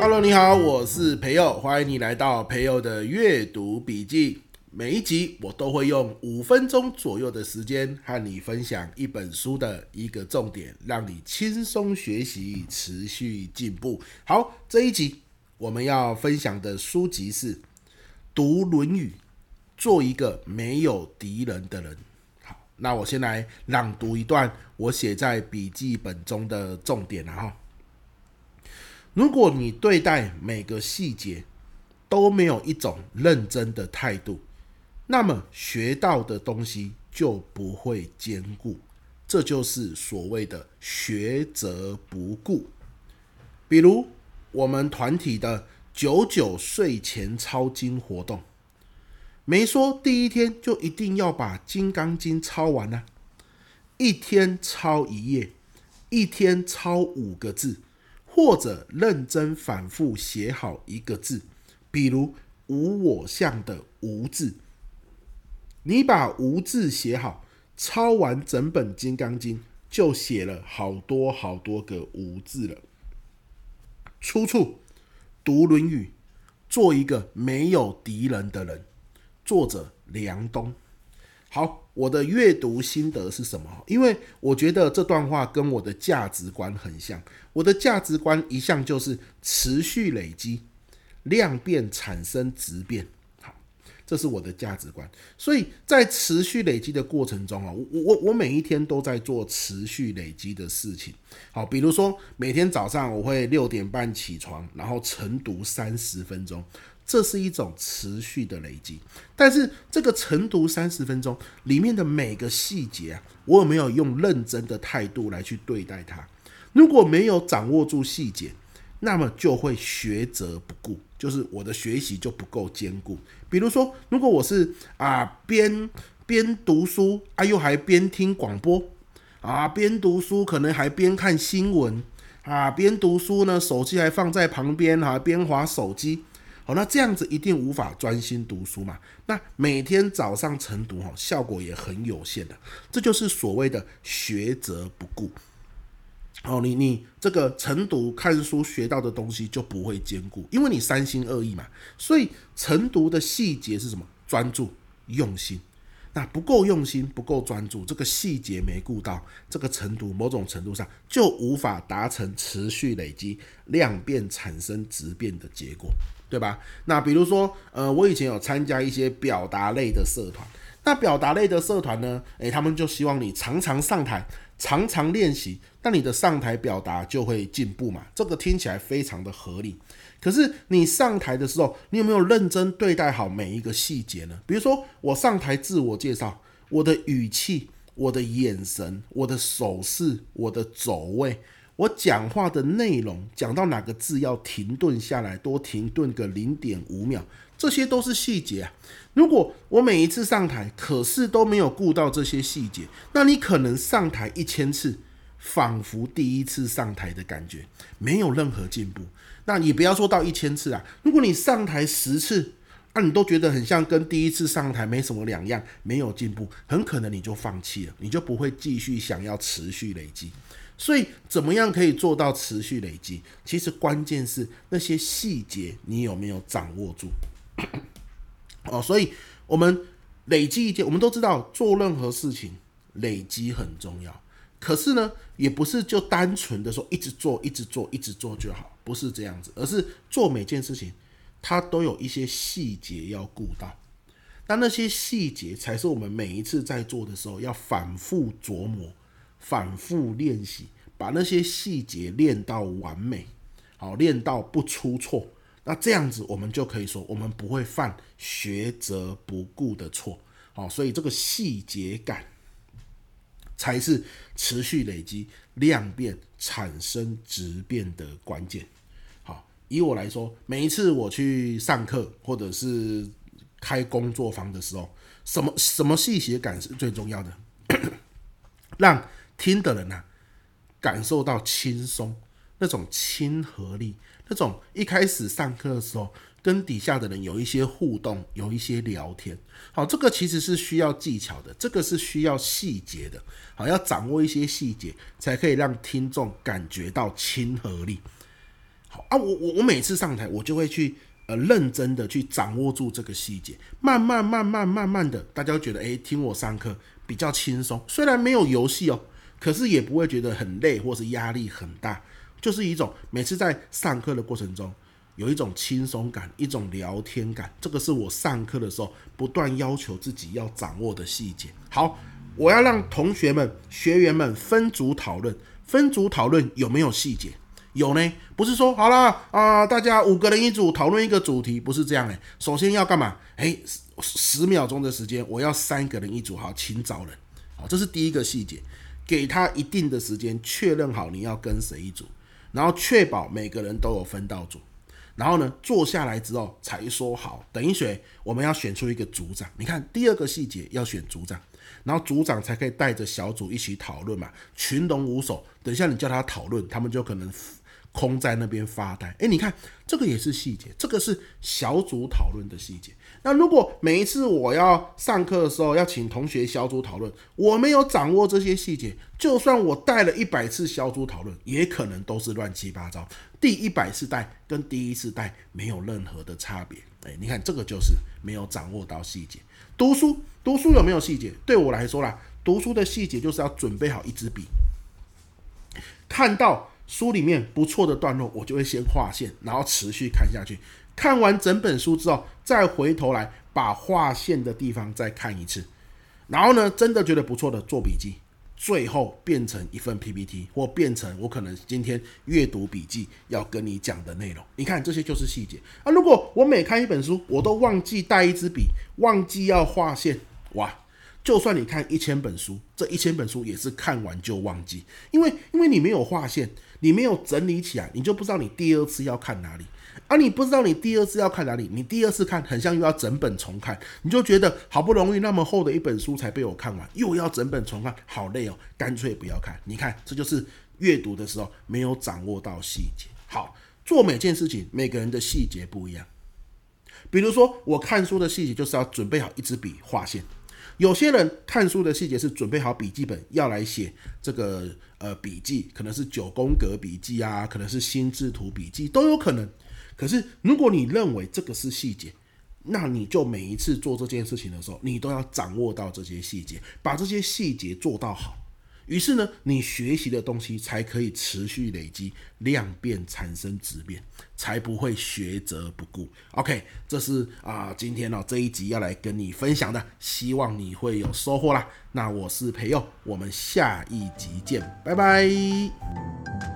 Hello，你好，我是培佑，欢迎你来到培佑的阅读笔记。每一集我都会用五分钟左右的时间和你分享一本书的一个重点，让你轻松学习，持续进步。好，这一集我们要分享的书籍是《读论语》，做一个没有敌人的人。好，那我先来朗读一段我写在笔记本中的重点了哈。如果你对待每个细节都没有一种认真的态度，那么学到的东西就不会坚固。这就是所谓的学则不固。比如我们团体的九九睡前抄经活动，没说第一天就一定要把《金刚经》抄完啊，一天抄一页，一天抄五个字。或者认真反复写好一个字，比如无我相的“无”字，你把“无”字写好，抄完整本《金刚经》就写了好多好多个“无”字了。出处：读《论语》，做一个没有敌人的人。作者：梁冬。好，我的阅读心得是什么？因为我觉得这段话跟我的价值观很像。我的价值观一向就是持续累积，量变产生质变。这是我的价值观。所以在持续累积的过程中啊，我我我每一天都在做持续累积的事情。好，比如说每天早上我会六点半起床，然后晨读三十分钟。这是一种持续的累积，但是这个晨读三十分钟里面的每个细节啊，我有没有用认真的态度来去对待它？如果没有掌握住细节，那么就会学则不固，就是我的学习就不够坚固。比如说，如果我是啊边边读书啊，又还边听广播啊，边读书可能还边看新闻啊，边读书呢，手机还放在旁边哈，边划手机。好，那这样子一定无法专心读书嘛？那每天早上晨读，哈，效果也很有限的。这就是所谓的学则不固。哦，你你这个晨读看书学到的东西就不会兼顾，因为你三心二意嘛。所以晨读的细节是什么？专注、用心。那不够用心，不够专注，这个细节没顾到，这个晨读某种程度上就无法达成持续累积、量变产生质变的结果。对吧？那比如说，呃，我以前有参加一些表达类的社团，那表达类的社团呢，诶，他们就希望你常常上台，常常练习，那你的上台表达就会进步嘛。这个听起来非常的合理。可是你上台的时候，你有没有认真对待好每一个细节呢？比如说，我上台自我介绍，我的语气、我的眼神、我的手势、我的走位。我讲话的内容讲到哪个字要停顿下来，多停顿个零点五秒，这些都是细节啊。如果我每一次上台，可是都没有顾到这些细节，那你可能上台一千次，仿佛第一次上台的感觉，没有任何进步。那你不要说到一千次啊，如果你上台十次，那你都觉得很像跟第一次上台没什么两样，没有进步，很可能你就放弃了，你就不会继续想要持续累积。所以，怎么样可以做到持续累积？其实关键是那些细节，你有没有掌握住？哦，所以我们累积一件，我们都知道做任何事情累积很重要。可是呢，也不是就单纯的说一直做、一直做、一直做就好，不是这样子，而是做每件事情，它都有一些细节要顾到。那那些细节才是我们每一次在做的时候要反复琢磨。反复练习，把那些细节练到完美，好，练到不出错。那这样子，我们就可以说，我们不会犯学则不固的错。好，所以这个细节感才是持续累积、量变产生质变的关键。好，以我来说，每一次我去上课或者是开工作坊的时候，什么什么细节感是最重要的？让听的人呐、感受到轻松，那种亲和力，那种一开始上课的时候跟底下的人有一些互动，有一些聊天。好，这个其实是需要技巧的，这个是需要细节的。好，要掌握一些细节，才可以让听众感觉到亲和力。好啊，我我我每次上台，我就会去呃认真的去掌握住这个细节，慢慢慢慢慢慢的，大家觉得诶，听我上课比较轻松。虽然没有游戏哦，可是也不会觉得很累或是压力很大，就是一种每次在上课的过程中有一种轻松感，一种聊天感。这个是我上课的时候不断要求自己要掌握的细节。好。我要让同学们、学员们分组讨论，分组讨论有没有细节？有呢，不是说好了啊、大家五个人一组讨论一个主题，不是这样诶。首先要干嘛？诶，十秒钟的时间，我要三个人一组，好，请找人。好，这是第一个细节，给他一定的时间确认好你要跟谁一组，然后确保每个人都有分到组，然后呢，坐下来之后才说好，等一选，我们要选出一个组长。你看，第二个细节要选组长。然后组长才可以带着小组一起讨论嘛，群龙无首。等一下你叫他讨论，他们就可能空在那边发呆。诶，你看这个也是细节，这个是小组讨论的细节。那如果每一次我要上课的时候要请同学小组讨论，我没有掌握这些细节，就算我带了一百次小组讨论，也可能都是乱七八糟。第一百次带跟第一次带没有任何的差别。诶，你看这个就是没有掌握到细节。读书，读书有没有细节？对我来说啦，读书的细节就是要准备好一支笔，看到书里面不错的段落，我就会先划线，然后持续看下去。看完整本书之后，再回头来把划线的地方再看一次，然后呢，真的觉得不错的做笔记。最后变成一份 PPT，或变成我可能今天阅读笔记要跟你讲的内容。你看这些就是细节啊！如果我每看一本书，我都忘记带一支笔，忘记要划线，哇！就算你看一千本书，这一千本书也是看完就忘记，因为因为你没有划线，你没有整理起来，你就不知道你第二次要看哪里。而、啊、你不知道你第二次要看哪里，你第二次看很像又要整本重看，你就觉得好不容易那么厚的一本书才被我看完，又要整本重看，好累哦，干脆不要看。你看，这就是阅读的时候没有掌握到细节。好，做每件事情，每个人的细节不一样。比如说，我看书的细节就是要准备好一支笔画线，有些人看书的细节是准备好笔记本要来写这个呃笔记，可能是九宫格笔记啊，可能是心智图笔记，都有可能。可是，如果你认为这个是细节，那你就每一次做这件事情的时候，你都要掌握到这些细节，把这些细节做到好。于是呢，你学习的东西才可以持续累积，量变产生质变，才不会学则不固。OK，这是啊、今天呢、哦、这一集要来跟你分享的，希望你会有收获啦。那我是培佑，我们下一集见，拜拜。